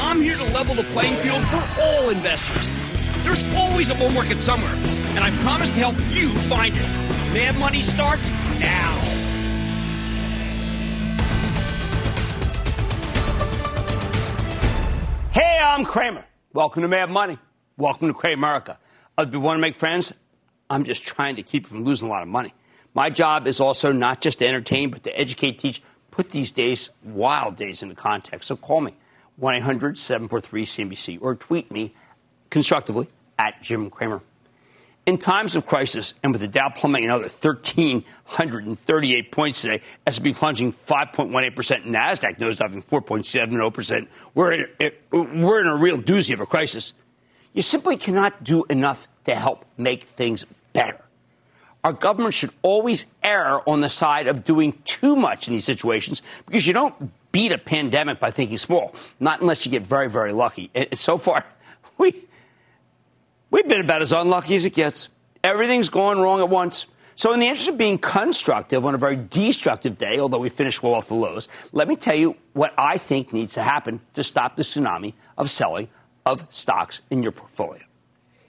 I'm here to level the playing field for all investors. There's always a bull market somewhere, and I promise to help you find it. Mad Money starts now. Hey, I'm Cramer. Welcome to Mad Money. Welcome to Cramerica. Uh, if you want to make friends, I'm just trying to keep you from losing a lot of money. My job is also not just to entertain, but to educate, teach, put these days, wild days, into context. So call me, 1 800 743 CNBC, or tweet me constructively at Jim Cramer. In times of crisis, and with the Dow plummeting another 1,338 points today, S&P plunging 5.18%, NASDAQ nosediving 4.70%, we're in, we're in a real doozy of a crisis. You simply cannot do enough to help make things better. Our government should always err on the side of doing too much in these situations because you don't beat a pandemic by thinking small, not unless you get very, very lucky. And so far, we, we've been about as unlucky as it gets. Everything's gone wrong at once. So, in the interest of being constructive on a very destructive day, although we finished well off the lows, let me tell you what I think needs to happen to stop the tsunami of selling of stocks in your portfolio.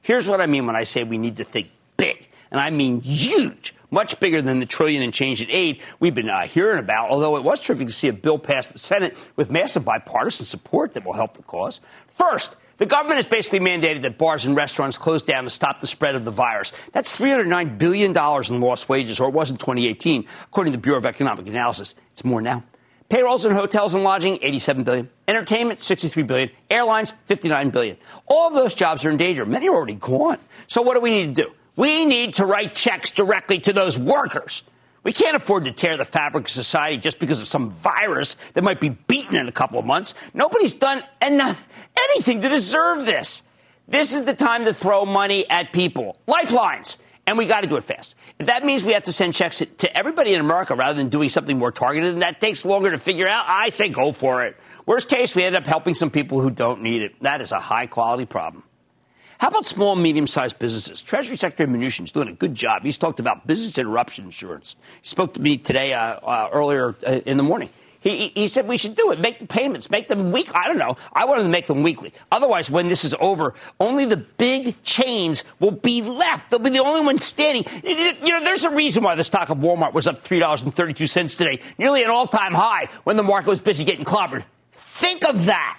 Here's what I mean when I say we need to think big, and I mean huge, much bigger than the trillion and change in aid we've been uh, hearing about, although it was terrific to see a bill pass the Senate with massive bipartisan support that will help the cause. First, the government has basically mandated that bars and restaurants close down to stop the spread of the virus. That's $309 billion in lost wages, or it was in 2018, according to the Bureau of Economic Analysis. It's more now. Payrolls in hotels and lodging, 87 billion. Entertainment, 63 billion. Airlines, 59 billion. All of those jobs are in danger. Many are already gone. So what do we need to do? We need to write checks directly to those workers. We can't afford to tear the fabric of society just because of some virus that might be beaten in a couple of months. Nobody's done enough, anything to deserve this. This is the time to throw money at people. Lifelines. And we got to do it fast. If that means we have to send checks to everybody in America rather than doing something more targeted and that takes longer to figure out, I say go for it. Worst case, we end up helping some people who don't need it. That is a high quality problem. How about small, medium sized businesses? Treasury Secretary Mnuchin is doing a good job. He's talked about business interruption insurance. He spoke to me today, uh, uh, earlier uh, in the morning. He, he said we should do it. Make the payments. Make them week. I don't know. I want to make them weekly. Otherwise, when this is over, only the big chains will be left. They'll be the only ones standing. You know, there's a reason why the stock of Walmart was up $3.32 today, nearly an all time high when the market was busy getting clobbered. Think of that.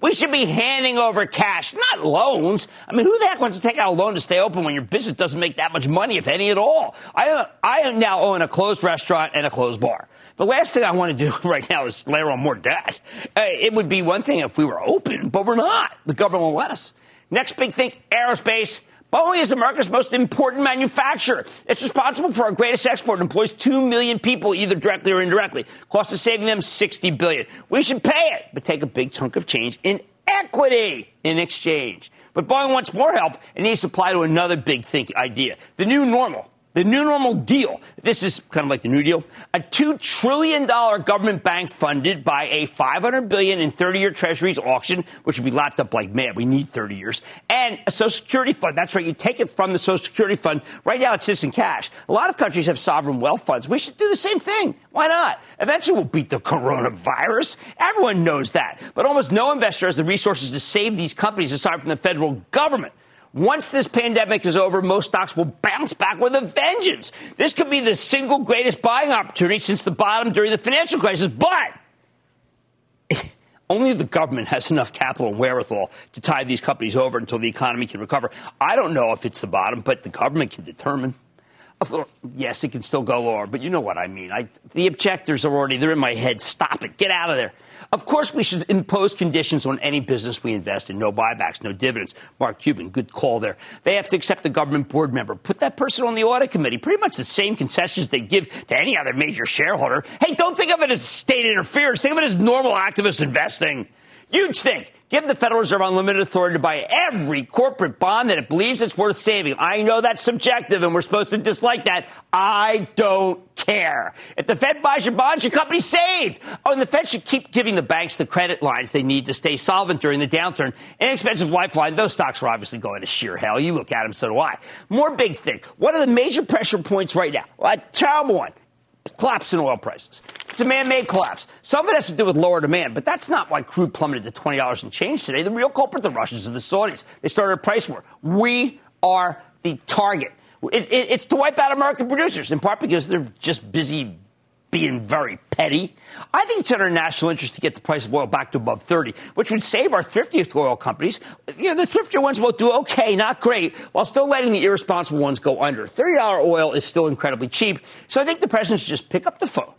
We should be handing over cash, not loans. I mean, who the heck wants to take out a loan to stay open when your business doesn't make that much money, if any at all? I, I now own a closed restaurant and a closed bar. The last thing I want to do right now is layer on more debt. Uh, it would be one thing if we were open, but we're not. The government won't let us. Next big thing, aerospace. Boeing is America's most important manufacturer. It's responsible for our greatest export and employs 2 million people, either directly or indirectly. Cost of saving them 60 billion. We should pay it, but take a big chunk of change in equity in exchange. But Boeing wants more help and needs supply to another big think idea. The new normal The new normal deal. This is kind of like the New Deal. A $2 trillion government bank funded by a 500 billion in 30 year treasuries auction, which would be locked up like mad. We need 30 years. And a Social Security fund. That's right. You take it from the Social Security fund. Right now it sits in cash. A lot of countries have sovereign wealth funds. We should do the same thing. Why not? Eventually we'll beat the coronavirus. Everyone knows that. But almost no investor has the resources to save these companies aside from the federal government. Once this pandemic is over, most stocks will bounce back with a vengeance. This could be the single greatest buying opportunity since the bottom during the financial crisis, but only the government has enough capital and wherewithal to tide these companies over until the economy can recover. I don't know if it's the bottom, but the government can determine. Yes, it can still go lower, but you know what I mean. I, the objectors are already, they're in my head. Stop it. Get out of there. Of course, we should impose conditions on any business we invest in. No buybacks, no dividends. Mark Cuban, good call there. They have to accept a government board member. Put that person on the audit committee. Pretty much the same concessions they give to any other major shareholder. Hey, don't think of it as state interference. Think of it as normal activist investing. Huge thing. Give the Federal Reserve unlimited authority to buy every corporate bond that it believes it's worth saving. I know that's subjective and we're supposed to dislike that. I don't care. If the Fed buys your bonds, your company's saved. Oh, and the Fed should keep giving the banks the credit lines they need to stay solvent during the downturn. Inexpensive lifeline. Those stocks are obviously going to sheer hell. You look at them, so do I. More big thing. What are the major pressure points right now? Well, a terrible one collapse in oil prices. A man-made collapse. Some of it has to do with lower demand, but that's not why crude plummeted to $20 and change today. The real culprit, the Russians and the Saudis. They started a price war. We are the target. It, it, it's to wipe out American producers, in part because they're just busy being very petty. I think it's in our national interest to get the price of oil back to above 30, which would save our thriftiest oil companies. You know, the thriftier ones will do okay, not great, while still letting the irresponsible ones go under. $30 oil is still incredibly cheap. So I think the president should just pick up the phone,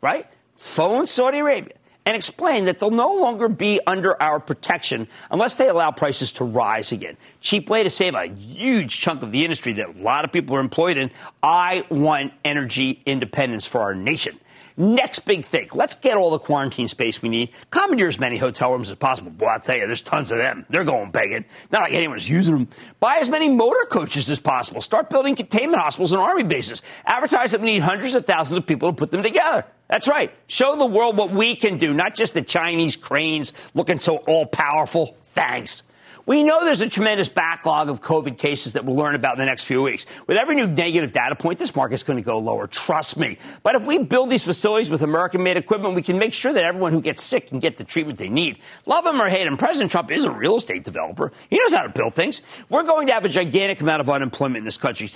right? Phone Saudi Arabia and explain that they'll no longer be under our protection unless they allow prices to rise again. Cheap way to save a huge chunk of the industry that a lot of people are employed in. I want energy independence for our nation. Next big thing. Let's get all the quarantine space we need. Commandeer as many hotel rooms as possible. Boy, I'll tell you, there's tons of them. They're going begging. Not like anyone's using them. Buy as many motor coaches as possible. Start building containment hospitals and army bases. Advertise that we need hundreds of thousands of people to put them together. That's right. Show the world what we can do, not just the Chinese cranes looking so all powerful. Thanks. We know there's a tremendous backlog of COVID cases that we'll learn about in the next few weeks. With every new negative data point, this market's going to go lower. Trust me. But if we build these facilities with American made equipment, we can make sure that everyone who gets sick can get the treatment they need. Love him or hate him, President Trump is a real estate developer. He knows how to build things. We're going to have a gigantic amount of unemployment in this country.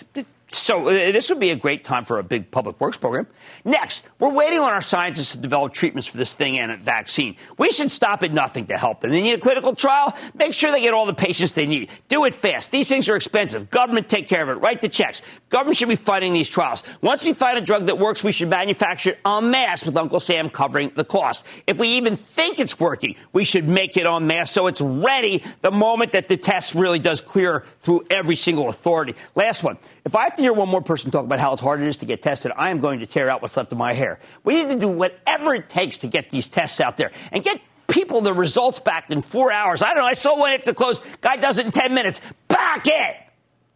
So uh, this would be a great time for a big public works program. Next, we're waiting on our scientists to develop treatments for this thing and a vaccine. We should stop at nothing to help them. They need a clinical trial. Make sure they get all the patients they need. Do it fast. These things are expensive. Government take care of it. Write the checks. Government should be funding these trials. Once we find a drug that works, we should manufacture it en masse with Uncle Sam covering the cost. If we even think it's working, we should make it en masse so it's ready the moment that the test really does clear through every single authority. Last one. If I have to hear one more person talk about how hard it is to get tested, I am going to tear out what's left of my hair. We need to do whatever it takes to get these tests out there and get people the results back in four hours. I don't know. I saw one at the close. Guy does it in 10 minutes. Back it!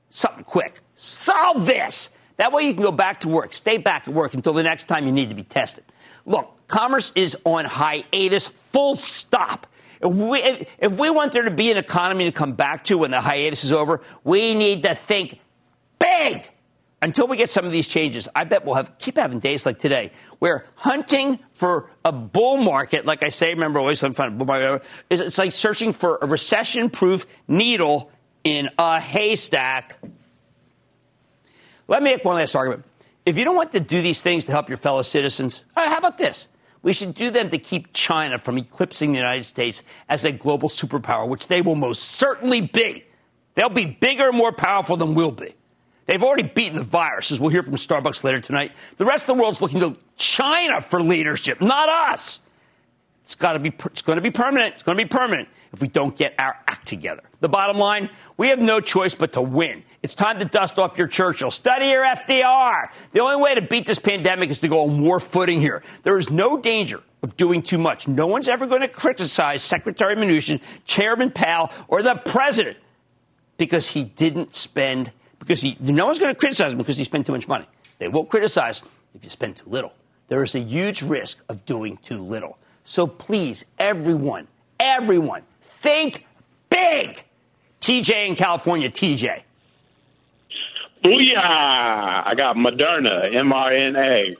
Something quick. Solve this. That way you can go back to work. Stay back at work until the next time you need to be tested. Look, commerce is on hiatus, full stop. If we, if we want there to be an economy to come back to when the hiatus is over, we need to think big until we get some of these changes, I bet we'll have keep having days like today where hunting for a bull market, like I say, remember always I'm fun bull market, it's like searching for a recession-proof needle in a haystack. Let me make one last argument. If you don't want to do these things to help your fellow citizens, uh, how about this? We should do them to keep China from eclipsing the United States as a global superpower, which they will most certainly be. They'll be bigger and more powerful than we'll be. They've already beaten the virus, as we'll hear from Starbucks later tonight. The rest of the world's looking to China for leadership, not us. It's got to be. It's going to be permanent. It's going to be permanent if we don't get our act together. The bottom line: we have no choice but to win. It's time to dust off your Churchill. Study your FDR. The only way to beat this pandemic is to go on war footing here. There is no danger of doing too much. No one's ever going to criticize Secretary Mnuchin, Chairman Powell, or the president because he didn't spend because he, no one's going to criticize him because he spent too much money. They won't criticize if you spend too little. There is a huge risk of doing too little. So please, everyone, everyone, think big. TJ in California, TJ. Booyah! I got Moderna, mRNA.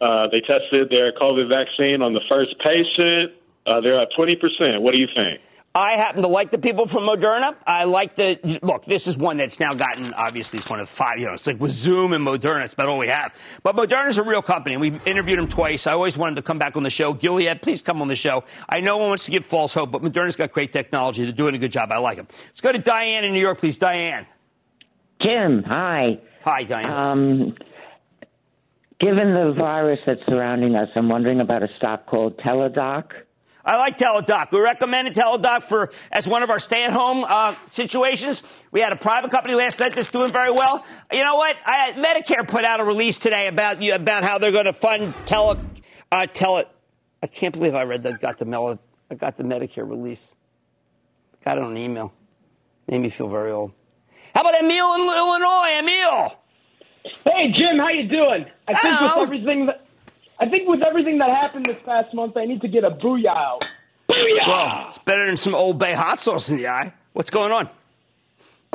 Uh, they tested their COVID vaccine on the first patient. Uh, they're at 20%. What do you think? I happen to like the people from Moderna. I like the look. This is one that's now gotten obviously it's one of five. You know, it's like with Zoom and Moderna. It's about all we have. But Moderna's a real company. We interviewed him twice. I always wanted to come back on the show. Gilead, please come on the show. I know one wants to give false hope, but Moderna's got great technology. They're doing a good job. I like them. Let's go to Diane in New York, please. Diane. Jim, hi. Hi, Diane. Um, given the virus that's surrounding us, I'm wondering about a stock called Teladoc. I like Teladoc. We recommended Teladoc for as one of our stay-at-home uh, situations. We had a private company last night that's doing very well. You know what? I, Medicare put out a release today about you about how they're going to fund tele uh, tele. I can't believe I read that. Got the Mel- I got the Medicare release. Got it on email. Made me feel very old. How about Emil in Illinois? Emil. Hey Jim, how you doing? I think with everything that I think with everything that happened this past month, I need to get a booyah out. Booyah! Well, it's better than some Old Bay hot sauce in the eye. What's going on?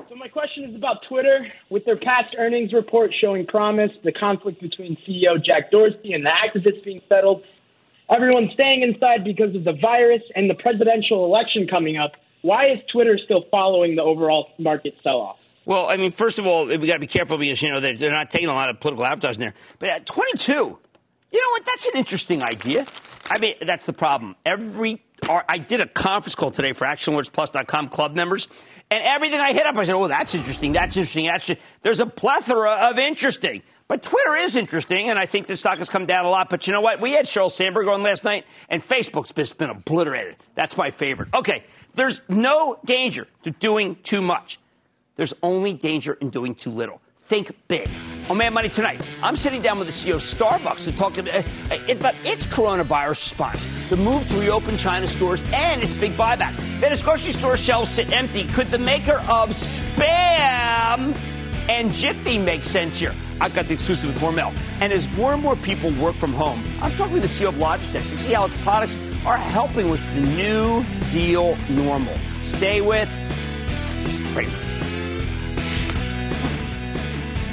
So my question is about Twitter. With their past earnings report showing promise, the conflict between CEO Jack Dorsey and the activists being settled, everyone staying inside because of the virus and the presidential election coming up. Why is Twitter still following the overall market sell-off? Well, I mean, first of all, we got to be careful because you know they're, they're not taking a lot of political advertising there. But at 22, you know what? That's an interesting idea. I mean, that's the problem. Every I did a conference call today for ActionAlertsPlus.com club members, and everything I hit up, I said, "Oh, that's interesting. That's interesting. That's there's a plethora of interesting." But Twitter is interesting, and I think the stock has come down a lot. But you know what? We had Sheryl Sandberg on last night, and Facebook's just been obliterated. That's my favorite. Okay, there's no danger to doing too much. There's only danger in doing too little. Think big. On Mad Money tonight, I'm sitting down with the CEO of Starbucks to talk about, uh, about its coronavirus response, the move to reopen China stores, and its big buyback. Then, as grocery store shelves sit empty, could the maker of Spam and Jiffy make sense here? I've got the exclusive with Hormel. And as more and more people work from home, I'm talking with the CEO of Logitech to see how its products are helping with the new deal normal. Stay with Cramer.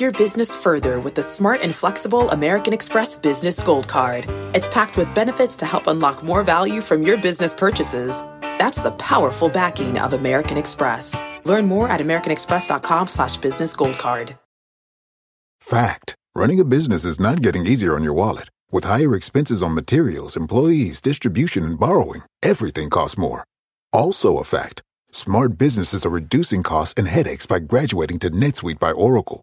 Your business further with the smart and flexible American Express Business Gold Card. It's packed with benefits to help unlock more value from your business purchases. That's the powerful backing of American Express. Learn more at americanexpress.com slash business gold card. Fact. Running a business is not getting easier on your wallet. With higher expenses on materials, employees, distribution, and borrowing, everything costs more. Also a fact. Smart businesses are reducing costs and headaches by graduating to NetSuite by Oracle.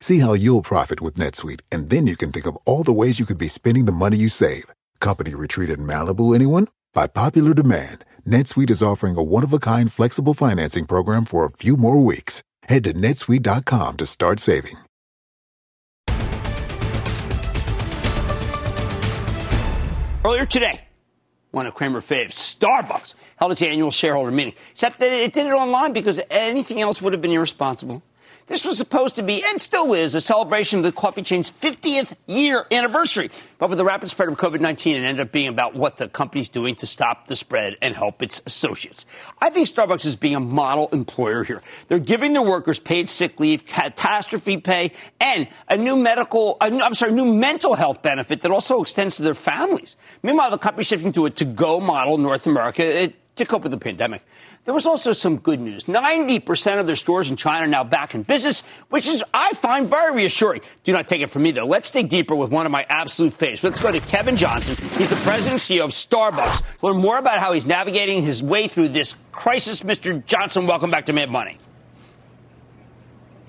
See how you'll profit with NetSuite, and then you can think of all the ways you could be spending the money you save. Company retreat in Malibu, anyone? By popular demand, NetSuite is offering a one-of-a-kind flexible financing program for a few more weeks. Head to netsuite.com to start saving. Earlier today, one of Cramer faves, Starbucks, held its annual shareholder meeting. Except that it did it online because anything else would have been irresponsible. This was supposed to be, and still is, a celebration of the coffee chain's 50th year anniversary. But with the rapid spread of COVID 19, it ended up being about what the company's doing to stop the spread and help its associates. I think Starbucks is being a model employer here. They're giving their workers paid sick leave, catastrophe pay, and a new medical, I'm sorry, new mental health benefit that also extends to their families. Meanwhile, the company's shifting to a to go model in North America. It, to cope with the pandemic. There was also some good news. 90% of their stores in China are now back in business, which is, I find, very reassuring. Do not take it from me, though. Let's dig deeper with one of my absolute favorites. Let's go to Kevin Johnson. He's the president and CEO of Starbucks. Learn more about how he's navigating his way through this crisis. Mr. Johnson, welcome back to Mad Money.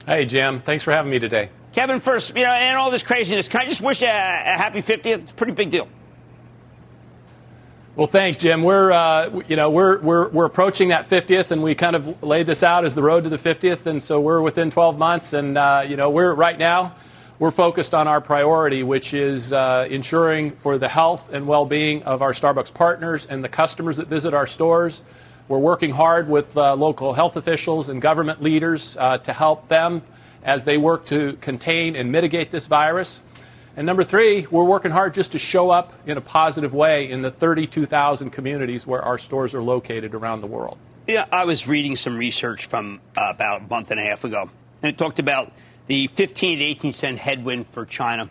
Hey, Jim. Thanks for having me today. Kevin, first, you know, and all this craziness, can I just wish you a, a happy 50th? It's a pretty big deal. Well, thanks, Jim. We're, uh, you know, we're, we're, we're approaching that 50th, and we kind of laid this out as the road to the 50th, and so we're within 12 months, and, uh, you know, we're right now, we're focused on our priority, which is uh, ensuring for the health and well-being of our Starbucks partners and the customers that visit our stores. We're working hard with uh, local health officials and government leaders uh, to help them as they work to contain and mitigate this virus. And number three, we're working hard just to show up in a positive way in the 32,000 communities where our stores are located around the world. Yeah, I was reading some research from uh, about a month and a half ago, and it talked about the 15 to 18 cent headwind for China.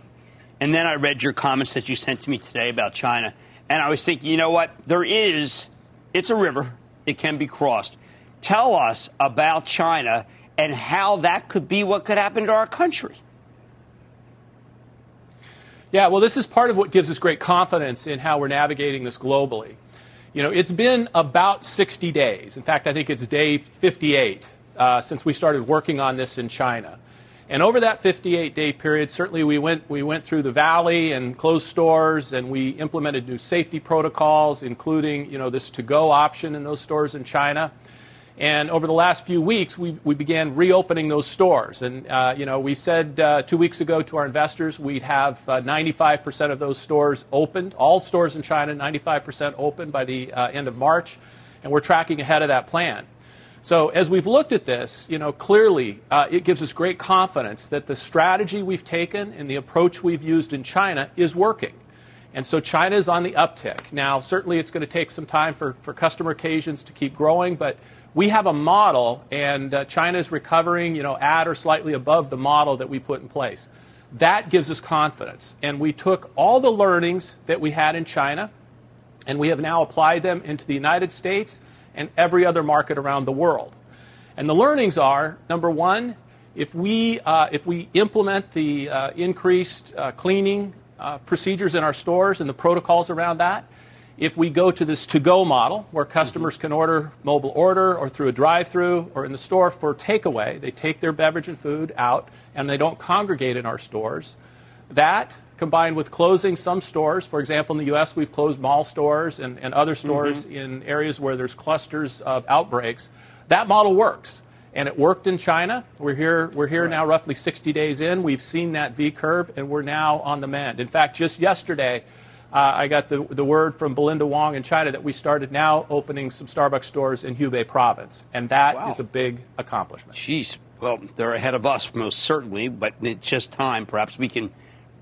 And then I read your comments that you sent to me today about China, and I was thinking, you know what? There is, it's a river, it can be crossed. Tell us about China and how that could be what could happen to our country. Yeah, well, this is part of what gives us great confidence in how we're navigating this globally. You know, it's been about 60 days. In fact, I think it's day 58 uh, since we started working on this in China. And over that 58 day period, certainly we went, we went through the valley and closed stores and we implemented new safety protocols, including, you know, this to go option in those stores in China. And over the last few weeks, we, we began reopening those stores. And, uh, you know, we said uh, two weeks ago to our investors we'd have uh, 95% of those stores opened, all stores in China, 95% open by the uh, end of March. And we're tracking ahead of that plan. So as we've looked at this, you know, clearly uh, it gives us great confidence that the strategy we've taken and the approach we've used in China is working. And so China is on the uptick. Now, certainly it's going to take some time for, for customer occasions to keep growing, but we have a model, and uh, China is recovering, you know, at or slightly above the model that we put in place. That gives us confidence. And we took all the learnings that we had in China, and we have now applied them into the United States and every other market around the world. And the learnings are number one, if we, uh, if we implement the uh, increased uh, cleaning uh, procedures in our stores and the protocols around that, if we go to this to go model where customers can order mobile order or through a drive through or in the store for takeaway, they take their beverage and food out and they don't congregate in our stores. That combined with closing some stores, for example, in the U.S., we've closed mall stores and, and other stores mm-hmm. in areas where there's clusters of outbreaks. That model works. And it worked in China. We're here, we're here right. now roughly 60 days in. We've seen that V curve, and we're now on the mend. In fact, just yesterday, uh, I got the, the word from Belinda Wong in China that we started now opening some Starbucks stores in Hubei province. And that wow. is a big accomplishment. Jeez. Well, they're ahead of us, most certainly, but it's just time. Perhaps we can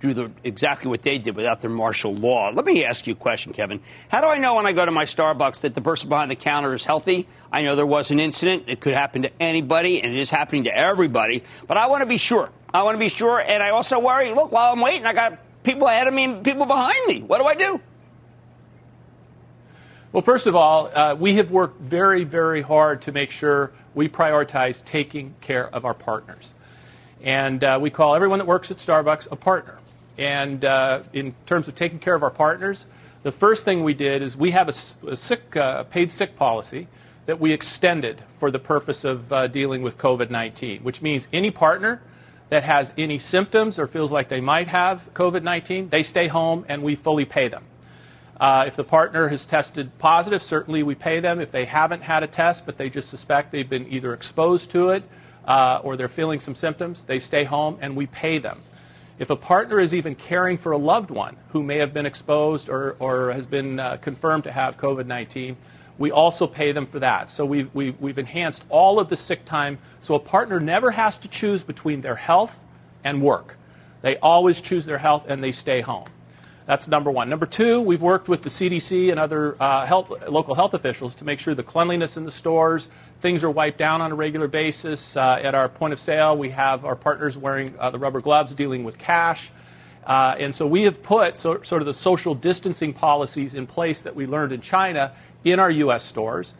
do the, exactly what they did without their martial law. Let me ask you a question, Kevin. How do I know when I go to my Starbucks that the person behind the counter is healthy? I know there was an incident. It could happen to anybody, and it is happening to everybody. But I want to be sure. I want to be sure, and I also worry. Look, while I'm waiting, I got people ahead of me and people behind me. What do I do? Well, first of all, uh, we have worked very, very hard to make sure we prioritize taking care of our partners. And uh, we call everyone that works at Starbucks a partner. And uh, in terms of taking care of our partners, the first thing we did is we have a, a sick, uh, paid sick policy that we extended for the purpose of uh, dealing with COVID 19, which means any partner that has any symptoms or feels like they might have COVID 19, they stay home and we fully pay them. Uh, if the partner has tested positive, certainly we pay them. If they haven't had a test, but they just suspect they've been either exposed to it uh, or they're feeling some symptoms, they stay home and we pay them. If a partner is even caring for a loved one who may have been exposed or, or has been uh, confirmed to have COVID 19, we also pay them for that. So we've, we've, we've enhanced all of the sick time so a partner never has to choose between their health and work. They always choose their health and they stay home. That's number one. Number two, we've worked with the CDC and other uh, health, local health officials to make sure the cleanliness in the stores, things are wiped down on a regular basis. Uh, at our point of sale, we have our partners wearing uh, the rubber gloves dealing with cash. Uh, and so we have put so, sort of the social distancing policies in place that we learned in China in our U.S. stores.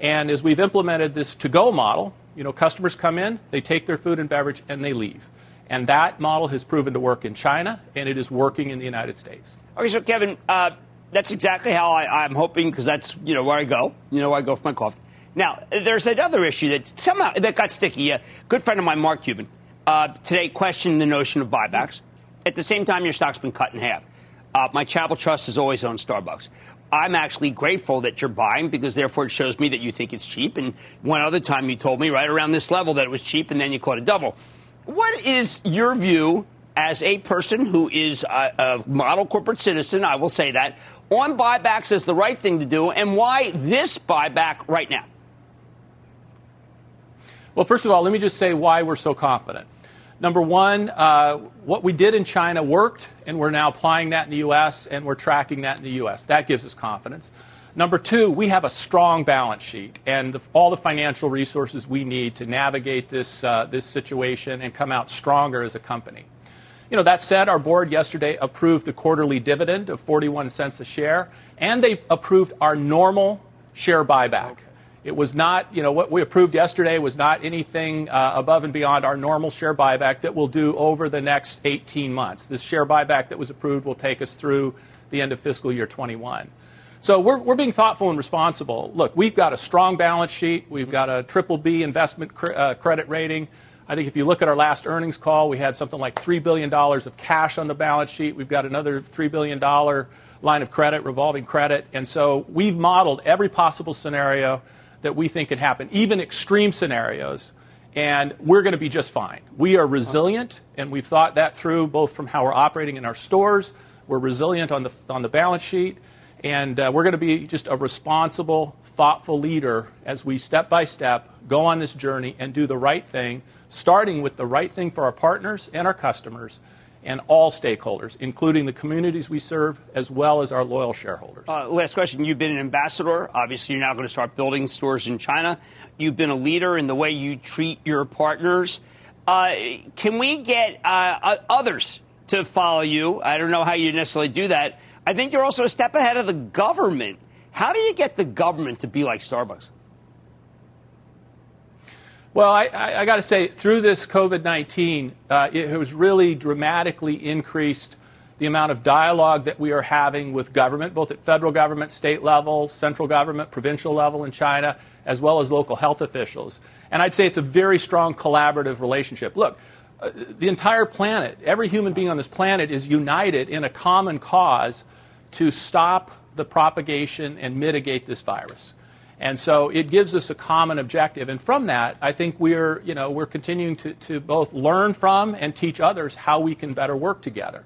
And as we've implemented this to go model, you know, customers come in, they take their food and beverage, and they leave. And that model has proven to work in China, and it is working in the United States. Okay, so Kevin, uh, that's exactly how I, am hoping because that's you know where I go. You know where I go for my coffee. Now, there's another issue that somehow that got sticky. A good friend of mine, Mark Cuban, uh, today questioned the notion of buybacks. At the same time, your stock's been cut in half. Uh, my Chapel Trust has always owned Starbucks. I'm actually grateful that you're buying because therefore it shows me that you think it's cheap. And one other time you told me right around this level that it was cheap, and then you caught a double. What is your view as a person who is a, a, model corporate citizen, I will say that, on buybacks as the right thing to do, and why this buyback right now? Well, first of all, let me just say why we're so confident. Number one, uh, what we did in China worked, and we're now applying that in the U.S., and we're tracking that in the U.S. That gives us confidence. Number two, we have a strong balance sheet and the, all the financial resources we need to navigate this, uh, this situation and come out stronger as a company. You know, that said, our board yesterday approved the quarterly dividend of 41 cents a share, and they approved our normal share buyback. Okay. It was not, you know, what we approved yesterday was not anything uh, above and beyond our normal share buyback that we'll do over the next 18 months. This share buyback that was approved will take us through the end of fiscal year 21. So we're, we're being thoughtful and responsible. Look, we've got a strong balance sheet. We've got a triple B investment uh, credit rating. I think if you look at our last earnings call, we had something like $3 billion of cash on the balance sheet. We've got another $3 billion line of credit, revolving credit. And so we've modeled every possible scenario that we think can happen, even extreme scenarios. And we're going to be just fine. We are resilient, and we've thought that through both from how we're operating in our stores. We're resilient on the, on the balance sheet and uh, we're going to be just a responsible, thoughtful leader as we step by step go on this journey and do the right thing, starting with the right thing for our partners and our customers and all stakeholders, including the communities we serve as well as our loyal shareholders. Uh, last question. You've been an ambassador. Obviously, you're now going to start building stores in China. You've been a leader in the way you treat your partners. Uh, can we get uh, others to follow you? I don't know how you necessarily do that I think you're also a step ahead of the government. How do you get the government to be like Starbucks? Well, I, I, I got to say, through this COVID 19, uh, it has really dramatically increased the amount of dialogue that we are having with government, both at federal government, state level, central government, provincial level in China, as well as local health officials. And I'd say it's a very strong collaborative relationship. Look, uh, the entire planet, every human being on this planet is united in a common cause to stop the propagation and mitigate this virus. And so it gives us a common objective. And from that, I think we're, you know, we're continuing to, to both learn from and teach others how we can better work together.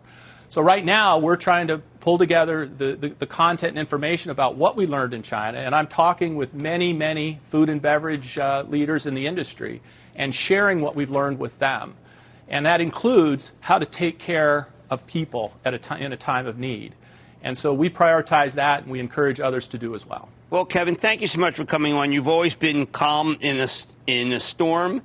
So right now, we're trying to pull together the, the, the, content and information about what we learned in China. And I'm talking with many, many food and beverage uh, leaders in the industry and sharing what we've learned with them. And that includes how to take care of people at a t- in a time of need. And so we prioritize that, and we encourage others to do as well. Well, Kevin, thank you so much for coming on. You've always been calm in a, in a storm.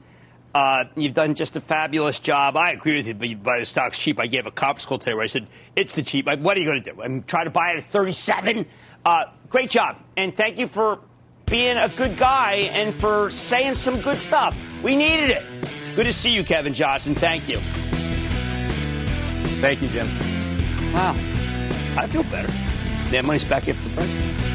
Uh, you've done just a fabulous job. I agree with you, but you buy the stock's cheap. I gave a conference call today where I said, it's the cheap. What are you going to do? I'm trying to buy it at 37? Uh, great job. And thank you for being a good guy and for saying some good stuff. We needed it. Good to see you, Kevin Johnson. Thank you. Thank you, Jim. Wow. I feel better. Mad Money's back after the break.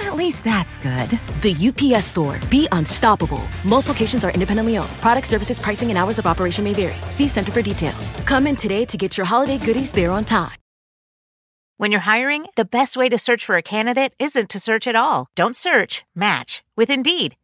At least that's good. The UPS store. Be unstoppable. Most locations are independently owned. Product services, pricing, and hours of operation may vary. See Center for details. Come in today to get your holiday goodies there on time. When you're hiring, the best way to search for a candidate isn't to search at all. Don't search, match with Indeed.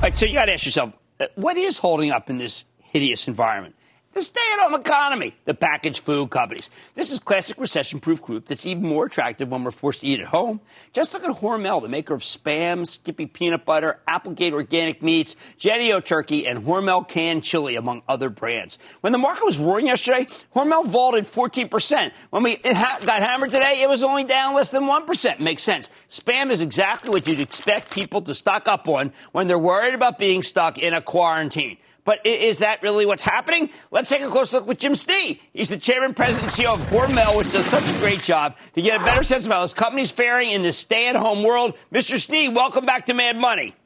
All right, so you got to ask yourself, uh, what is holding up in this hideous environment? The stay-at-home economy, the packaged food companies. This is classic recession-proof group that's even more attractive when we're forced to eat at home. Just look at Hormel, the maker of Spam, Skippy peanut butter, Applegate organic meats, Jennie-O turkey, and Hormel canned chili, among other brands. When the market was roaring yesterday, Hormel vaulted 14%. When we ha- got hammered today, it was only down less than 1%. Makes sense. Spam is exactly what you'd expect people to stock up on when they're worried about being stuck in a quarantine. But is that really what's happening? Let's take a close look with Jim Snee. He's the chairman, president, and CEO of Hormel, which does such a great job to get a better sense of how his company's faring in this stay-at-home world. Mr. Snee, welcome back to Mad Money.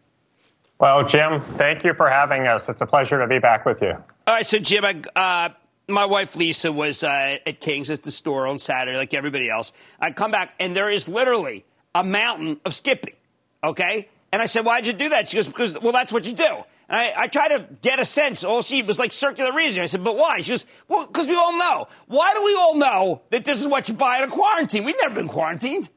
Well, Jim, thank you for having us. It's a pleasure to be back with you. All right, so Jim, I, uh, my wife Lisa was uh, at King's at the store on Saturday, like everybody else. I come back, and there is literally a mountain of Skippy. Okay, and I said, "Why'd you do that?" She goes, "Because well, that's what you do." And I, I to get a sense. All she was like circular reasoning. I said, but why? She goes, well, because we all know. Why do we all know that this is what you buy in a quarantine? We've never been quarantined.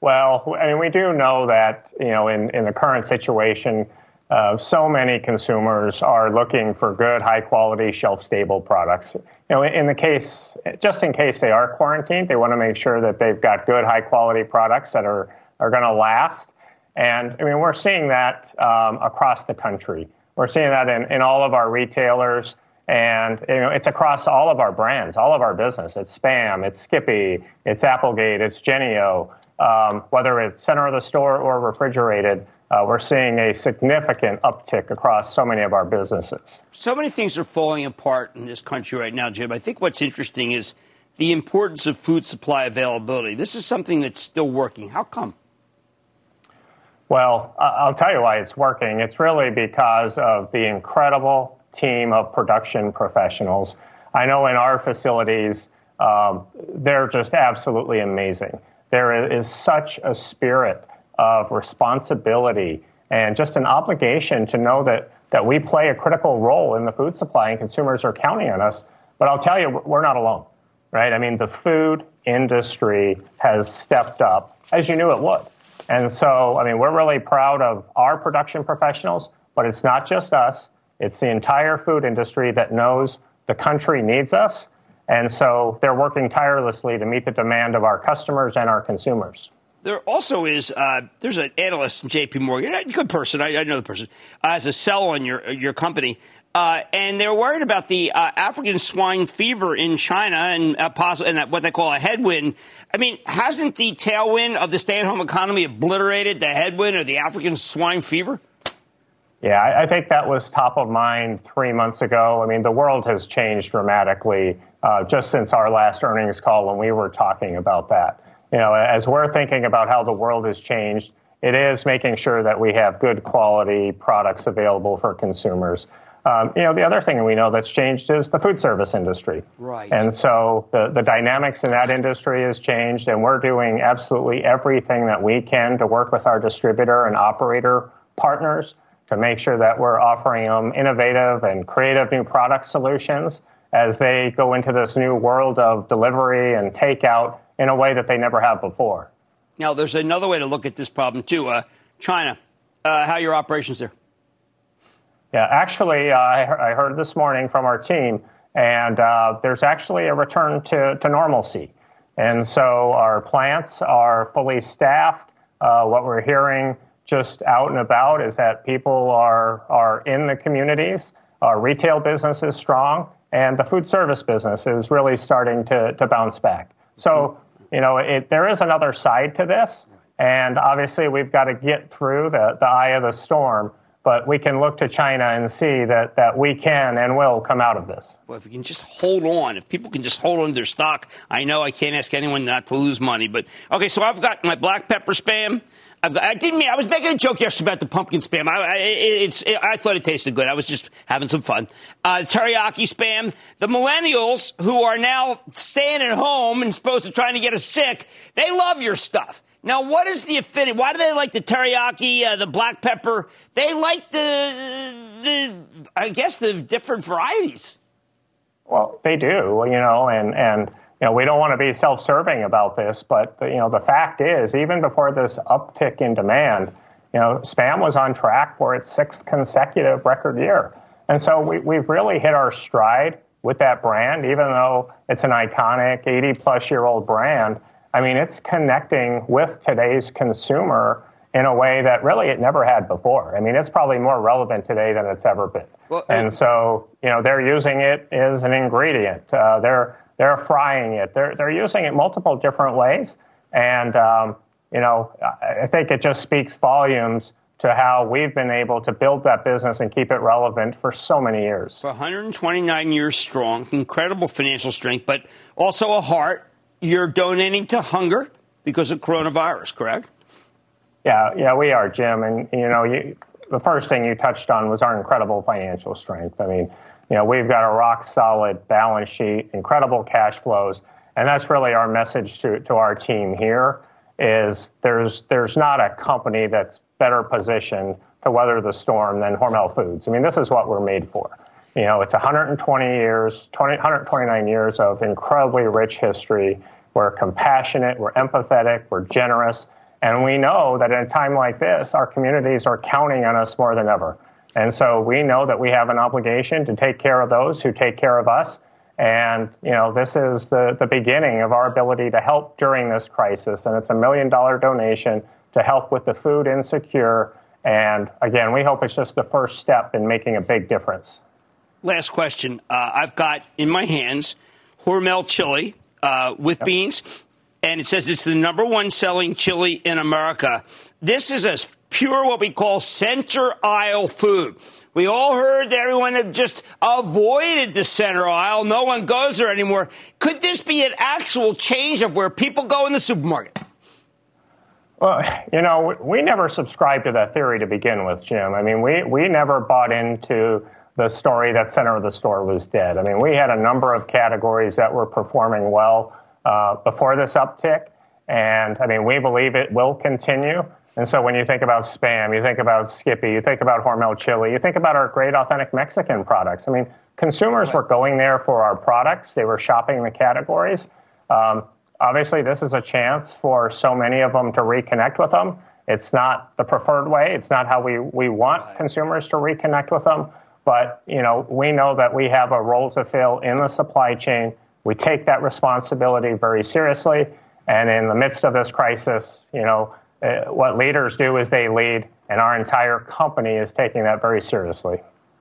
Well, I mean, we do know that, you know, in, in the current situation, uh, so many consumers are looking for good, high quality, shelf stable products. You know, in the case, just in case they are quarantined, they want to make sure that they've got good, high quality products that are, are going to last. And I mean, we're seeing that um, across the country. We're seeing that in, in all of our retailers. And you know, it's across all of our brands, all of our business. It's Spam, it's Skippy, it's Applegate, it's Jennie-O. Um, whether it's center of the store or refrigerated, uh, we're seeing a significant uptick across so many of our businesses. So many things are falling apart in this country right now, Jim. I think what's interesting is the importance of food supply availability. This is something that's still working. How come? Well, I'll tell you why it's working. It's really because of the incredible team of production professionals. I know in our facilities, um, they're just absolutely amazing. There is such a spirit of responsibility and just an obligation to know that, that we play a critical role in the food supply and consumers are counting on us. But I'll tell you, we're not alone, right? I mean, the food industry has stepped up, as you knew it would. And so, I mean, we're really proud of our production professionals, but it's not just us. It's the entire food industry that knows the country needs us. And so they're working tirelessly to meet the demand of our customers and our consumers. There also is uh, there's an analyst J.P. Morgan, a good person. I, I know the person uh, as a sell on your your company, uh, and they're worried about the uh, African swine fever in China and uh, poss- and what they call a headwind. I mean, hasn't the tailwind of the stay-at-home economy obliterated the headwind of the African swine fever? Yeah, I, I think that was top of mind three months ago. I mean, the world has changed dramatically uh, just since our last earnings call when we were talking about that. You know, as we're thinking about how the world has changed, it is making sure that we have good quality products available for consumers. Um, you know, the other thing we know that's changed is the food service industry. Right. And so the, the dynamics in that industry has changed, and we're doing absolutely everything that we can to work with our distributor and operator partners to make sure that we're offering them innovative and creative new product solutions as they go into this new world of delivery and takeout in a way that they never have before. Now, there's another way to look at this problem, too. Uh, China, uh, how are your operations there? Yeah, actually, uh, I, heard this morning from our team, and uh, there's actually a return to, to normalcy. And so our plants are fully staffed. Uh, what we're hearing just out and about is that people are, are in the communities. Our retail business is strong, and the food service business is really starting to, to bounce back. So, you know, it, there is another side to this, and obviously we've got to get through the, the eye of the storm but we can look to China and see that, that we can and will come out of this. Well, if we can just hold on, if people can just hold on to their stock, I know I can't ask anyone not to lose money, but okay, so I've got my black pepper spam. I've got, I didn't mean, I was making a joke yesterday about the pumpkin spam. I, I, it's, it, I thought it tasted good. I was just having some fun. Uh, teriyaki spam. The millennials who are now staying at home and supposed to trying to get us sick, they love your stuff. Now, what is the affinity? Why do they like the teriyaki, uh, the black pepper? They like the, the, I guess, the different varieties. Well, they do, you know, and, and, you know, we don't want to be self-serving about this, but, you know, the fact is, even before this uptick in demand, you know, Spam was on track for its sixth consecutive record year. And so we, we've really hit our stride with that brand, even though it's an iconic 80 plus year old brand. I mean, it's connecting with today's consumer in a way that really it never had before. I mean, it's probably more relevant today than it's ever been. Well, and so, you know, they're using it as an ingredient. Uh, they're they're frying it. They're they're using it multiple different ways, and um, you know, I think it just speaks volumes to how we've been able to build that business and keep it relevant for so many years. For 129 years strong, incredible financial strength, but also a heart you're donating to hunger because of coronavirus, correct? Yeah, yeah, we are, Jim. And you know, you, the first thing you touched on was our incredible financial strength. I mean, you know, we've got a rock solid balance sheet, incredible cash flows, and that's really our message to to our team here. Is there's there's not a company that's better positioned to weather the storm than Hormel Foods. I mean, this is what we're made for. You know, it's 120 years, 20, 129 years of incredibly rich history. We're compassionate, we're empathetic, we're generous, and we know that in a time like this, our communities are counting on us more than ever. And so we know that we have an obligation to take care of those who take care of us. And, you know, this is the, the beginning of our ability to help during this crisis. And it's a million dollar donation to help with the food insecure. And again, we hope it's just the first step in making a big difference last question. Uh, I've got in my hands Hormel chili uh, with yep. beans, and it says it's the number one selling chili in America. This is a pure what we call center aisle food. We all heard that everyone had just avoided the center aisle. No one goes there anymore. Could this be an actual change of where people go in the supermarket? Well, you know, we never subscribed to that theory to begin with, Jim. I mean, we, we never bought into the story that center of the store was dead. I mean, we had a number of categories that were performing well uh, before this uptick, and I mean, we believe it will continue. And so when you think about spam, you think about Skippy, you think about Hormel chili, you think about our great authentic Mexican products. I mean, consumers were going there for our products. They were shopping the categories. Um, obviously, this is a chance for so many of them to reconnect with them. It's not the preferred way. It's not how we, we want consumers to reconnect with them. But, you know, we know that we have a role to fill in the supply chain. We take that responsibility very seriously. And in the midst of this crisis, you know, uh, what leaders do is they lead, and our entire company is taking that very seriously.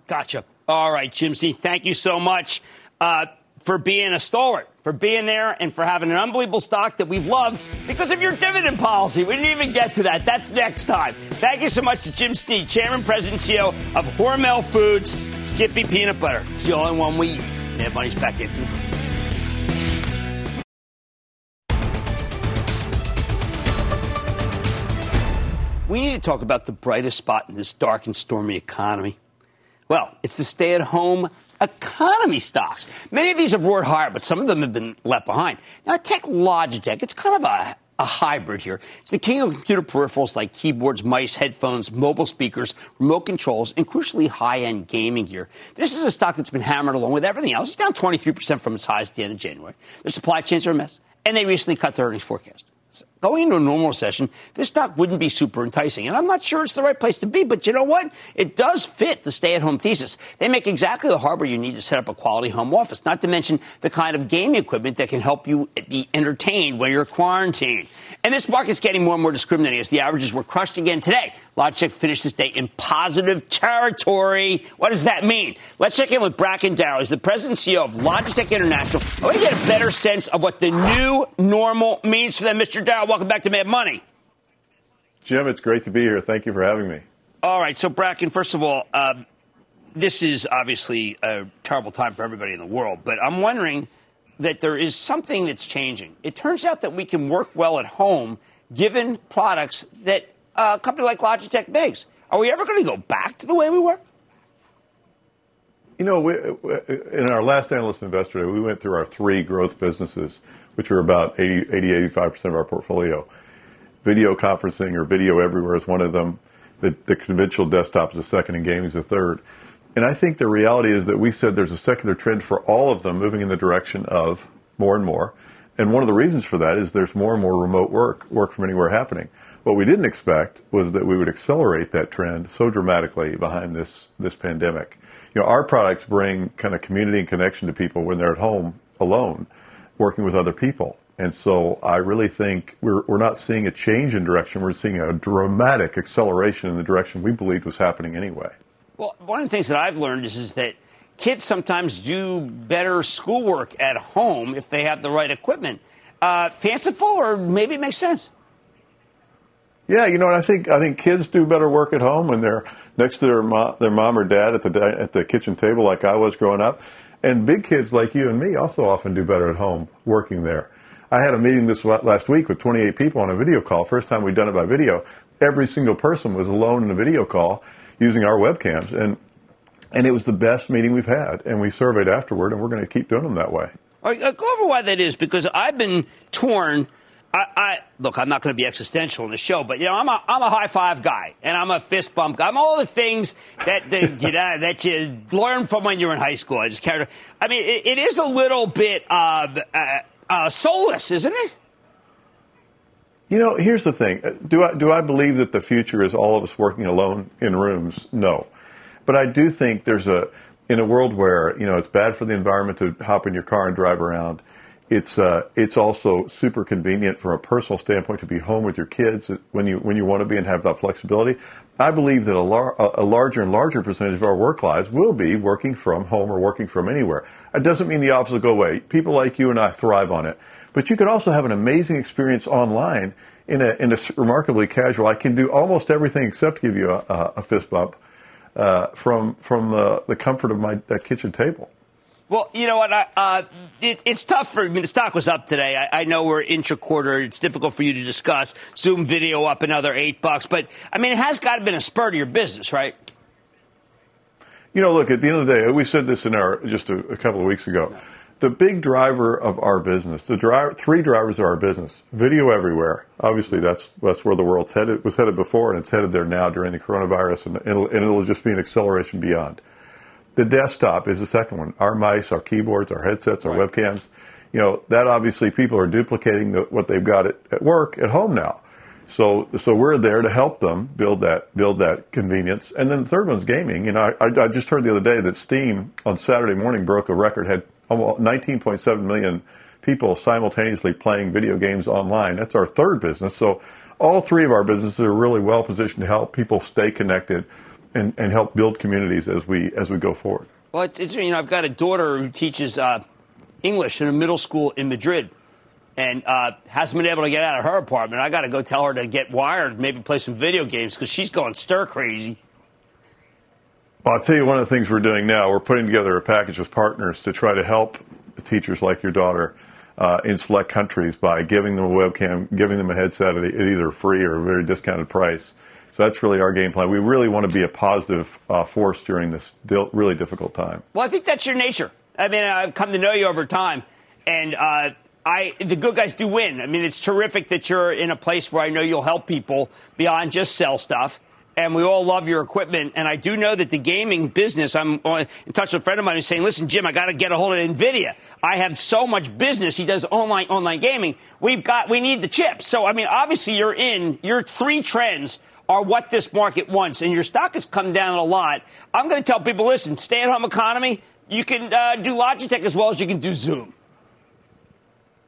Gotcha. All right, Jim Snee. Thank you so much uh, for being a stalwart for being there and for having an unbelievable stock that we've loved because of your dividend policy. We didn't even get to that. That's next time. Thank you so much to Jim Snee, Chairman, President, CEO of Hormel Foods, Skippy Peanut Butter. It's the only one we eat. And money's back in. We need to talk about the brightest spot in this dark and stormy economy. Well, it's the stay at home economy stocks. Many of these have roared higher, but some of them have been left behind. Now, take Logitech. It's kind of a a hybrid here. It's the king of computer peripherals like keyboards, mice, headphones, mobile speakers, remote controls, and crucially high end gaming gear. This is a stock that's been hammered along with everything else. It's down 23% from its highs at the end of January. Their supply chains are a mess, and they recently cut their earnings forecast going into a normal session, this stock wouldn't be super enticing. And I'm not sure it's the right place to be, but you know what? It does fit the stay at home thesis. They make exactly the hardware you need to set up a quality home office, not to mention the kind of gaming equipment that can help you be entertained when you're quarantined. And this market's getting more and more discriminating as the averages were crushed again today. Logitech finished this day in positive territory. What does that mean? Let's check in with Bracken Darrell. He's the president and CEO of Logitech International. I want to get a better sense of what the new normal means for them. Mr. Welcome back to Mad Money. Jim, it's great to be here. Thank you for having me. All right. So, Bracken, first of all, um, this is obviously a terrible time for everybody in the world, but I'm wondering that there is something that's changing. It turns out that we can work well at home given products that uh, a company like Logitech makes. Are we ever going to go back to the way we were? You know, we, uh, uh, in our last analyst investor day, we went through our three growth businesses, which are about 80, 80 85% of our portfolio. Video conferencing or video everywhere is one of them. The, the conventional desktop is the second, and gaming is the third. And I think the reality is that we said there's a secular trend for all of them moving in the direction of more and more. And one of the reasons for that is there's more and more remote work, work from anywhere happening. What we didn't expect was that we would accelerate that trend so dramatically behind this, this pandemic. You know, our products bring kind of community and connection to people when they're at home alone, working with other people. And so I really think we're, we're not seeing a change in direction. We're seeing a dramatic acceleration in the direction we believed was happening anyway. Well, one of the things that I've learned is, is that kids sometimes do better schoolwork at home if they have the right equipment. Uh, fanciful, or maybe it makes sense. Yeah, you know, I think I think kids do better work at home when they're next to their mom, their mom or dad at the at the kitchen table, like I was growing up. And big kids like you and me also often do better at home working there. I had a meeting this last week with 28 people on a video call. First time we'd done it by video. Every single person was alone in a video call using our webcams, and and it was the best meeting we've had. And we surveyed afterward, and we're going to keep doing them that way. Right, uh, go over why that is, because I've been torn I, I, look. I'm not going to be existential in the show, but you know, I'm a I'm a high five guy, and I'm a fist bump guy. I'm all the things that you know that you learn from when you're in high school. I just carry. I mean, it, it is a little bit uh, uh, uh, soulless, isn't it? You know, here's the thing. Do I do I believe that the future is all of us working alone in rooms? No, but I do think there's a in a world where you know it's bad for the environment to hop in your car and drive around it's uh, it's also super convenient from a personal standpoint to be home with your kids when you when you want to be and have that flexibility. I believe that a, lar- a larger and larger percentage of our work lives will be working from home or working from anywhere. It doesn't mean the office will go away. People like you and I thrive on it, but you can also have an amazing experience online in a in a remarkably casual. I can do almost everything except give you a, a fist bump uh, from from the, the comfort of my kitchen table. Well, you know what? Uh, it, it's tough for. I mean, the stock was up today. I, I know we're intra-quarter. It's difficult for you to discuss. Zoom video up another eight bucks, but I mean, it has got to been a spur to your business, right? You know, look. At the end of the day, we said this in our just a, a couple of weeks ago. The big driver of our business, the driver, three drivers of our business: video everywhere. Obviously, that's that's where the world's headed. Was headed before, and it's headed there now during the coronavirus, and it'll, and it'll just be an acceleration beyond. The desktop is the second one. Our mice, our keyboards, our headsets, our right. webcams. You know, that obviously people are duplicating the, what they've got at, at work at home now. So, so we're there to help them build that build that convenience. And then the third one's gaming. You know, I, I just heard the other day that Steam on Saturday morning broke a record, had almost 19.7 million people simultaneously playing video games online. That's our third business. So, all three of our businesses are really well positioned to help people stay connected and, and help build communities as we as we go forward. Well, it's, you know, I've got a daughter who teaches uh, English in a middle school in Madrid, and uh, hasn't been able to get out of her apartment. I got to go tell her to get wired, maybe play some video games because she's going stir crazy. Well, I'll tell you one of the things we're doing now. We're putting together a package with partners to try to help teachers like your daughter uh, in select countries by giving them a webcam, giving them a headset at either free or a very discounted price so that's really our game plan. We really want to be a positive uh, force during this really difficult time. Well, I think that's your nature. I mean, I've come to know you over time, and uh, I the good guys do win. I mean, it's terrific that you're in a place where I know you'll help people beyond just sell stuff. And we all love your equipment. And I do know that the gaming business, I'm in touch with a friend of mine who's saying, listen, Jim, I got to get a hold of NVIDIA. I have so much business. He does online, online gaming. We've got, we need the chips. So, I mean, obviously you're in, your three trends are what this market wants. And your stock has come down a lot. I'm going to tell people, listen, stay at home economy. You can uh, do Logitech as well as you can do Zoom.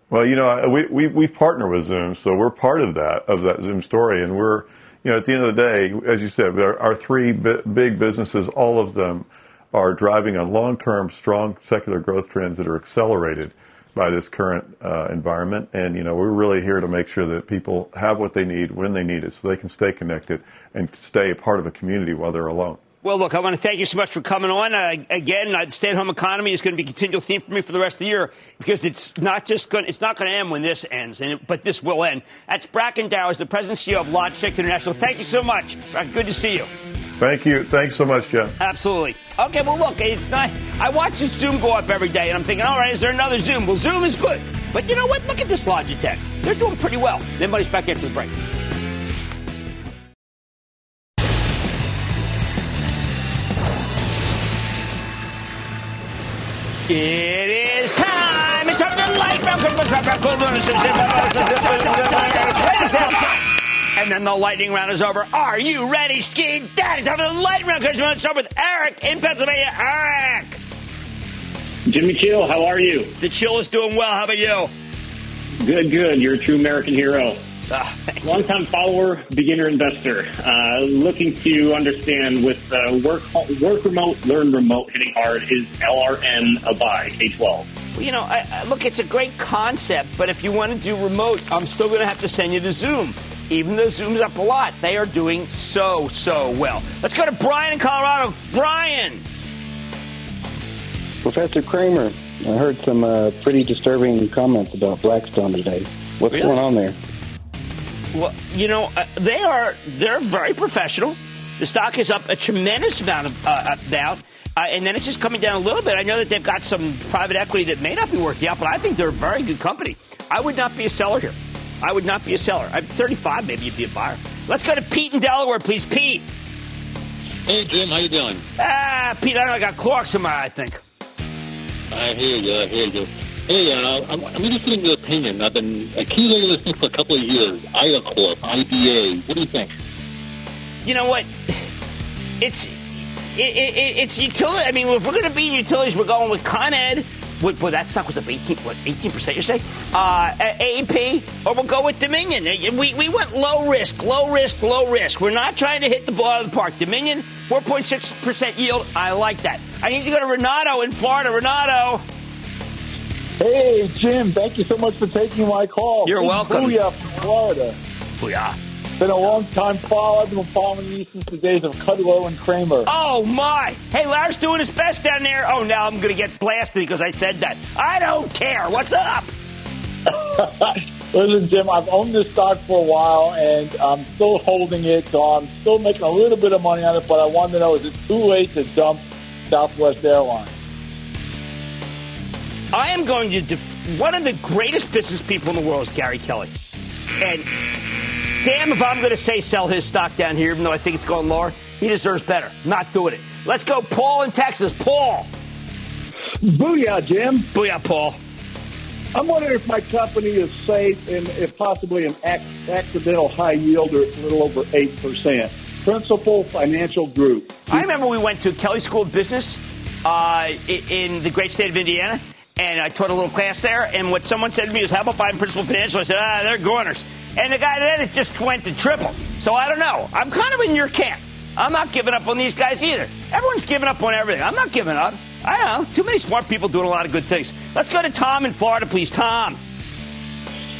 Well, you know, we, we, we partner with Zoom, so we're part of that, of that Zoom story. And we're, you know, at the end of the day, as you said, our, our three big businesses, all of them are driving on long-term, strong secular growth trends that are accelerated by this current uh, environment. And you know, we're really here to make sure that people have what they need when they need it, so they can stay connected and stay a part of a community while they're alone. Well, look, I want to thank you so much for coming on. Uh, again, uh, the stay-at-home economy is going to be a continual theme for me for the rest of the year because it's not just going. It's not going to end when this ends, and but this will end. That's Bracken Darrell, is the president and CEO of Logitech International. Thank you so much. Good to see you. Thank you. Thanks so much, Jeff. Absolutely. Okay, well, look, it's not. I watch this Zoom go up every day, and I'm thinking, all right, is there another Zoom? Well, Zoom is good, but you know what? Look at this Logitech. They're doing pretty well. Then, buddy's back after the break. It is time. It's time for the light round. And then the lightning round is over. Are you ready, Ski Daddy? Time for the lightning round. Let's start with Eric in Pennsylvania. Eric. Jimmy Chill, how are you? The Chill is doing well. How about you? Good, good. You're a true American hero. Uh, Long-time follower, beginner investor, uh, looking to understand with uh, work work remote, learn remote hitting hard. Is LRN a buy? K12. Well, you know, I, I, look, it's a great concept, but if you want to do remote, I'm still going to have to send you to Zoom. Even though Zoom's up a lot, they are doing so so well. Let's go to Brian in Colorado. Brian. Professor Cramer, I heard some uh, pretty disturbing comments about Blackstone today. What's really? going on there? Well, you know, uh, they are they're very professional. The stock is up a tremendous amount of uh, amount. Uh, and then it's just coming down a little bit. I know that they've got some private equity that may not be working out, but I think they're a very good company. I would not be a seller here. I would not be a seller. I'm 35, maybe you'd be a buyer. Let's go to Pete in Delaware, please. Pete. Hey, Jim. How you doing? Ah, Pete, I know I got Clorox in my eye, I think. I hear you. I hear you. Hey, uh, I'm, I'm interested in your opinion. I've been accumulating this thing for a couple of years. IDACORP, IDA. What do you think? You know what? It's it, it, it's utility. I mean, if we're going to be in utilities, we're going with Con Ed. Well, that stock was up 18, what, 18% you say? Uh, AEP, or we'll go with Dominion. We, we went low risk, low risk, low risk. We're not trying to hit the ball out of the park. Dominion, 4.6% yield. I like that. I need to go to Renato in Florida. Renato. Hey, Jim, thank you so much for taking my call. You're welcome. Booyah from Florida. Booyah. Been a long time follower. I've been following you since the days of Kudlow and Cramer. Oh, my. Hey, Larry's doing his best down there. Oh, now I'm going to get blasted because I said that. I don't care. What's up? Listen, Jim, I've owned this stock for a while and I'm still holding it, so I'm still making a little bit of money on it, but I wanted to know is it too late to dump Southwest Airlines? I am going to. Def- one of the greatest business people in the world is Gary Kelly. And damn if I'm going to say sell his stock down here, even though I think it's going lower. He deserves better. Not doing it. Let's go, Paul in Texas. Paul. Booyah, Jim. Booyah, Paul. I'm wondering if my company is safe and if possibly an accidental high yield or a little over 8%. Principal Financial Group. I remember we went to Kelley School of Business uh, in the great state of Indiana and I taught a little class there. And what someone said to me was, "How about buying Principal Financial?" I said, "Ah, they're corners." And the guy then it just went to triple. So I don't know. I'm kind of in your camp. I'm not giving up on these guys either. Everyone's giving up on everything. I'm not giving up. I don't know. Too many smart people doing a lot of good things. Let's go to Tom in Florida, please. Tom.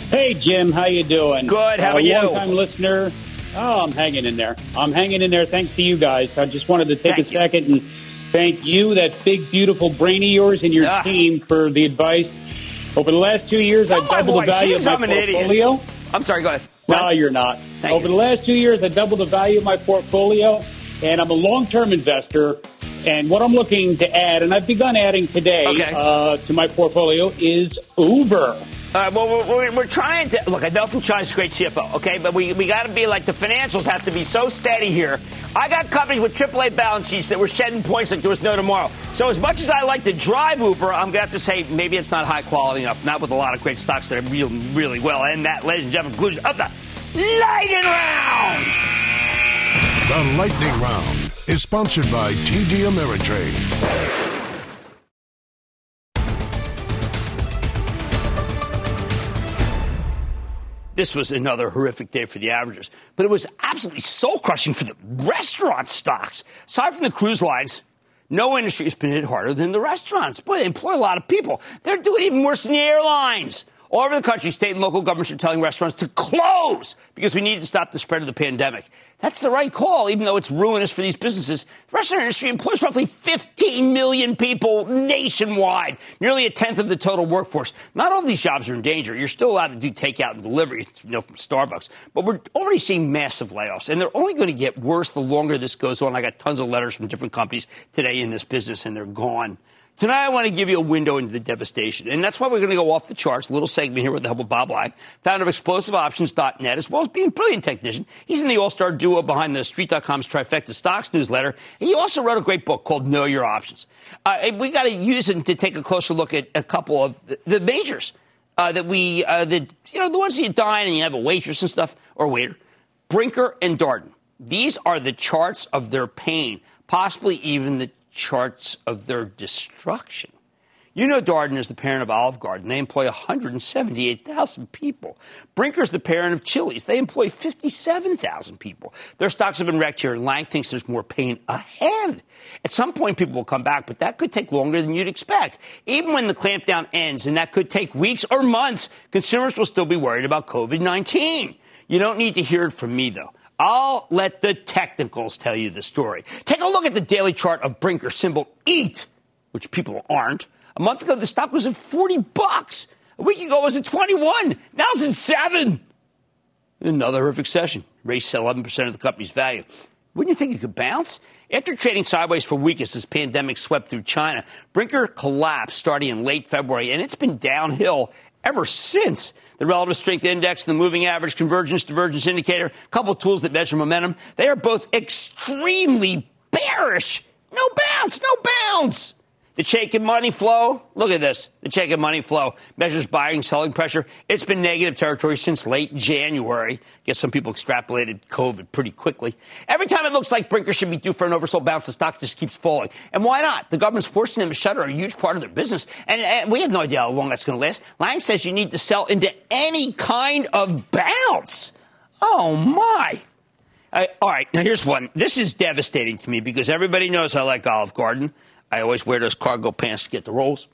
Hey, Jim. How you doing? Good. How uh, are you? Long-time listener. Oh, I'm hanging in there. I'm hanging in there. Thanks to you guys. I just wanted to take Thank a second and thank you, that big, beautiful brain of yours, and your Ah. team for the advice. Over the last two years, I've doubled the value of I'm my an idiot. portfolio. I'm sorry. Go ahead. No, you're not. Thank Over you. the last two years, I doubled the value of my portfolio, and I'm a long-term investor. And what I'm looking to add, and I've begun adding today Okay. uh, to my portfolio, is Uber. Uh, well, we're, we're, trying to look. Nelson Chai's a great CFO, okay, but we, we got to be like the financials have to be so steady here. I got companies with AAA balance sheets that were shedding points like there was no tomorrow. So as much as I like to drive Uber, I'm gonna have to say maybe it's not high quality enough. Not with a lot of great stocks that are real really well. And that, ladies and gentlemen, conclusion of the lightning round. The lightning round is sponsored by TD Ameritrade. This was another horrific day for the averages, but it was absolutely soul crushing for the restaurant stocks. Aside from the cruise lines, no industry has been hit harder than the restaurants. Boy, they employ a lot of people. They're doing even worse than the airlines. All over the country, state and local governments are telling restaurants to close because we need to stop the spread of the pandemic. That's the right call, even though it's ruinous for these businesses. The restaurant industry employs roughly 15 million people nationwide, nearly a tenth of the total workforce. Not all of these jobs are in danger. You're still allowed to do takeout and delivery, you know, from Starbucks. But we're already seeing massive layoffs, and they're only going to get worse the longer this goes on. I got tons of letters from different companies today in this business, and they're gone. Tonight, I want to give you a window into the devastation. And that's why we're going to go off the charts. A little segment here with the help of Bob Lang, founder of explosiveoptions.net, as well as being a brilliant technician. He's in the all star duo behind the Street.com's Trifecta Stocks newsletter. He also wrote a great book called Know Your Options. Uh, we got to use it to take a closer look at a couple of the, majors uh, that we, uh, the, you know, the ones that you dine and you have a waitress and stuff, or waiter. Brinker and Darden. These are the charts of their pain, possibly even the charts of their destruction. You know Darden is the parent of Olive Garden. They employ 178,000 people. Brinker's the parent of Chili's. They employ 57,000 people. Their stocks have been wrecked here, and Lang thinks there's more pain ahead. At some point, people will come back, but that could take longer than you'd expect. Even when the clampdown ends, and that could take weeks or months, consumers will still be worried about COVID 19. You don't need to hear it from me, though. I'll let the technicals tell you the story. Take a look at the daily chart of Brinker symbol EAT, which people aren't. A month ago, the stock was at 40 bucks. A week ago, it was at 21. Now it's at 7. Another horrific session. Raised 11% of the company's value. Wouldn't you think it could bounce? After trading sideways for weeks as this pandemic swept through China, Brinker collapsed starting in late February, and it's been downhill ever since. The relative strength index and the moving average convergence divergence indicator, a couple tools that measure momentum, they are both extremely bearish. No bounce, no bounce. The Chaikin money flow, look at this. The Chaikin money flow measures buying, selling pressure. It's been negative territory since late January. Guess some people extrapolated COVID pretty quickly. Every time it looks like Brinker should be due for an oversold bounce, the stock just keeps falling. And why not? The government's forcing them to shutter a huge part of their business. And, and we have no idea how long that's going to last. Lang says you need to sell into any kind of bounce. Oh, my. All right, now here's one. This is devastating to me because everybody knows I like Olive Garden. I always wear those cargo pants to get the rolls.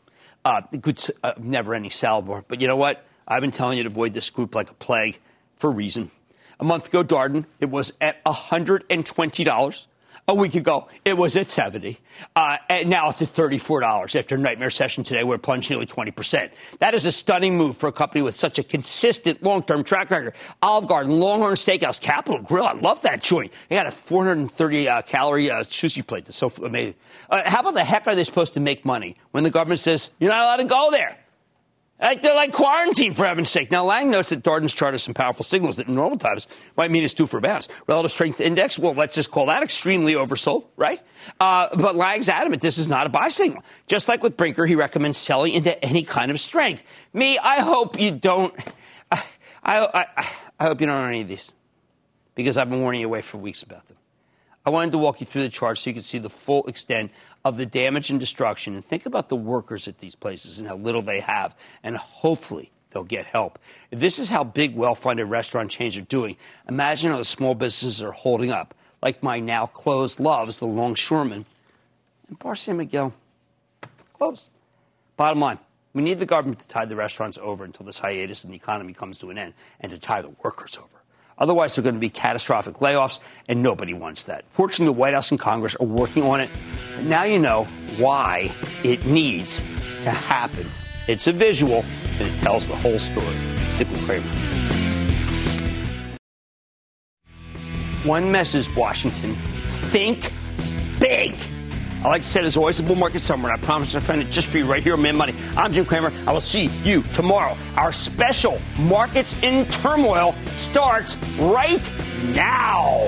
Uh, good, uh, never any salad But you know what? I've been telling you to avoid this group like a plague for a reason. A month ago, Darden, it was at $120. A week ago, it was at 70. Uh, and now it's at $34 after a nightmare session today where it plunged nearly 20%. That is a stunning move for a company with such a consistent long-term track record. Olive Garden, Longhorn Steakhouse, Capital Grille. I love that joint. They got a 430 uh, calorie uh, sushi plate. That's so amazing. Uh, how about the heck are they supposed to make money when the government says you're not allowed to go there? Like they're like quarantine, for heaven's sake. Now, Lang notes that Darden's chart has some powerful signals that in normal times might mean it's due for bounce. Relative strength index, well, let's just call that extremely oversold, right? Uh, but Lang's adamant this is not a buy signal. Just like with Brinker, he recommends selling into any kind of strength. Me, I hope you don't. I, I, I hope you don't own any of these because I've been warning you away for weeks about them. I wanted to walk you through the chart so you could see the full extent of the damage and destruction and think about the workers at these places and how little they have. And hopefully they'll get help. If this is how big, well funded restaurant chains are doing, imagine how the small businesses are holding up, like my now closed loves, the Longshoreman and Bar San Miguel. Closed. Bottom line, we need the government to tide the restaurants over until this hiatus in the economy comes to an end and to tie the workers over. Otherwise, there are going to be catastrophic layoffs, and nobody wants that. Fortunately, the White House and Congress are working on it. But now you know why it needs to happen. It's a visual, and it tells the whole story. Stick with Cramer. One message, Washington think big. I like to say there's always a bull market somewhere, and I promise to find it just for you right here on Mad Money. I'm Jim Cramer. I will see you tomorrow. Our special Markets in Turmoil starts right now.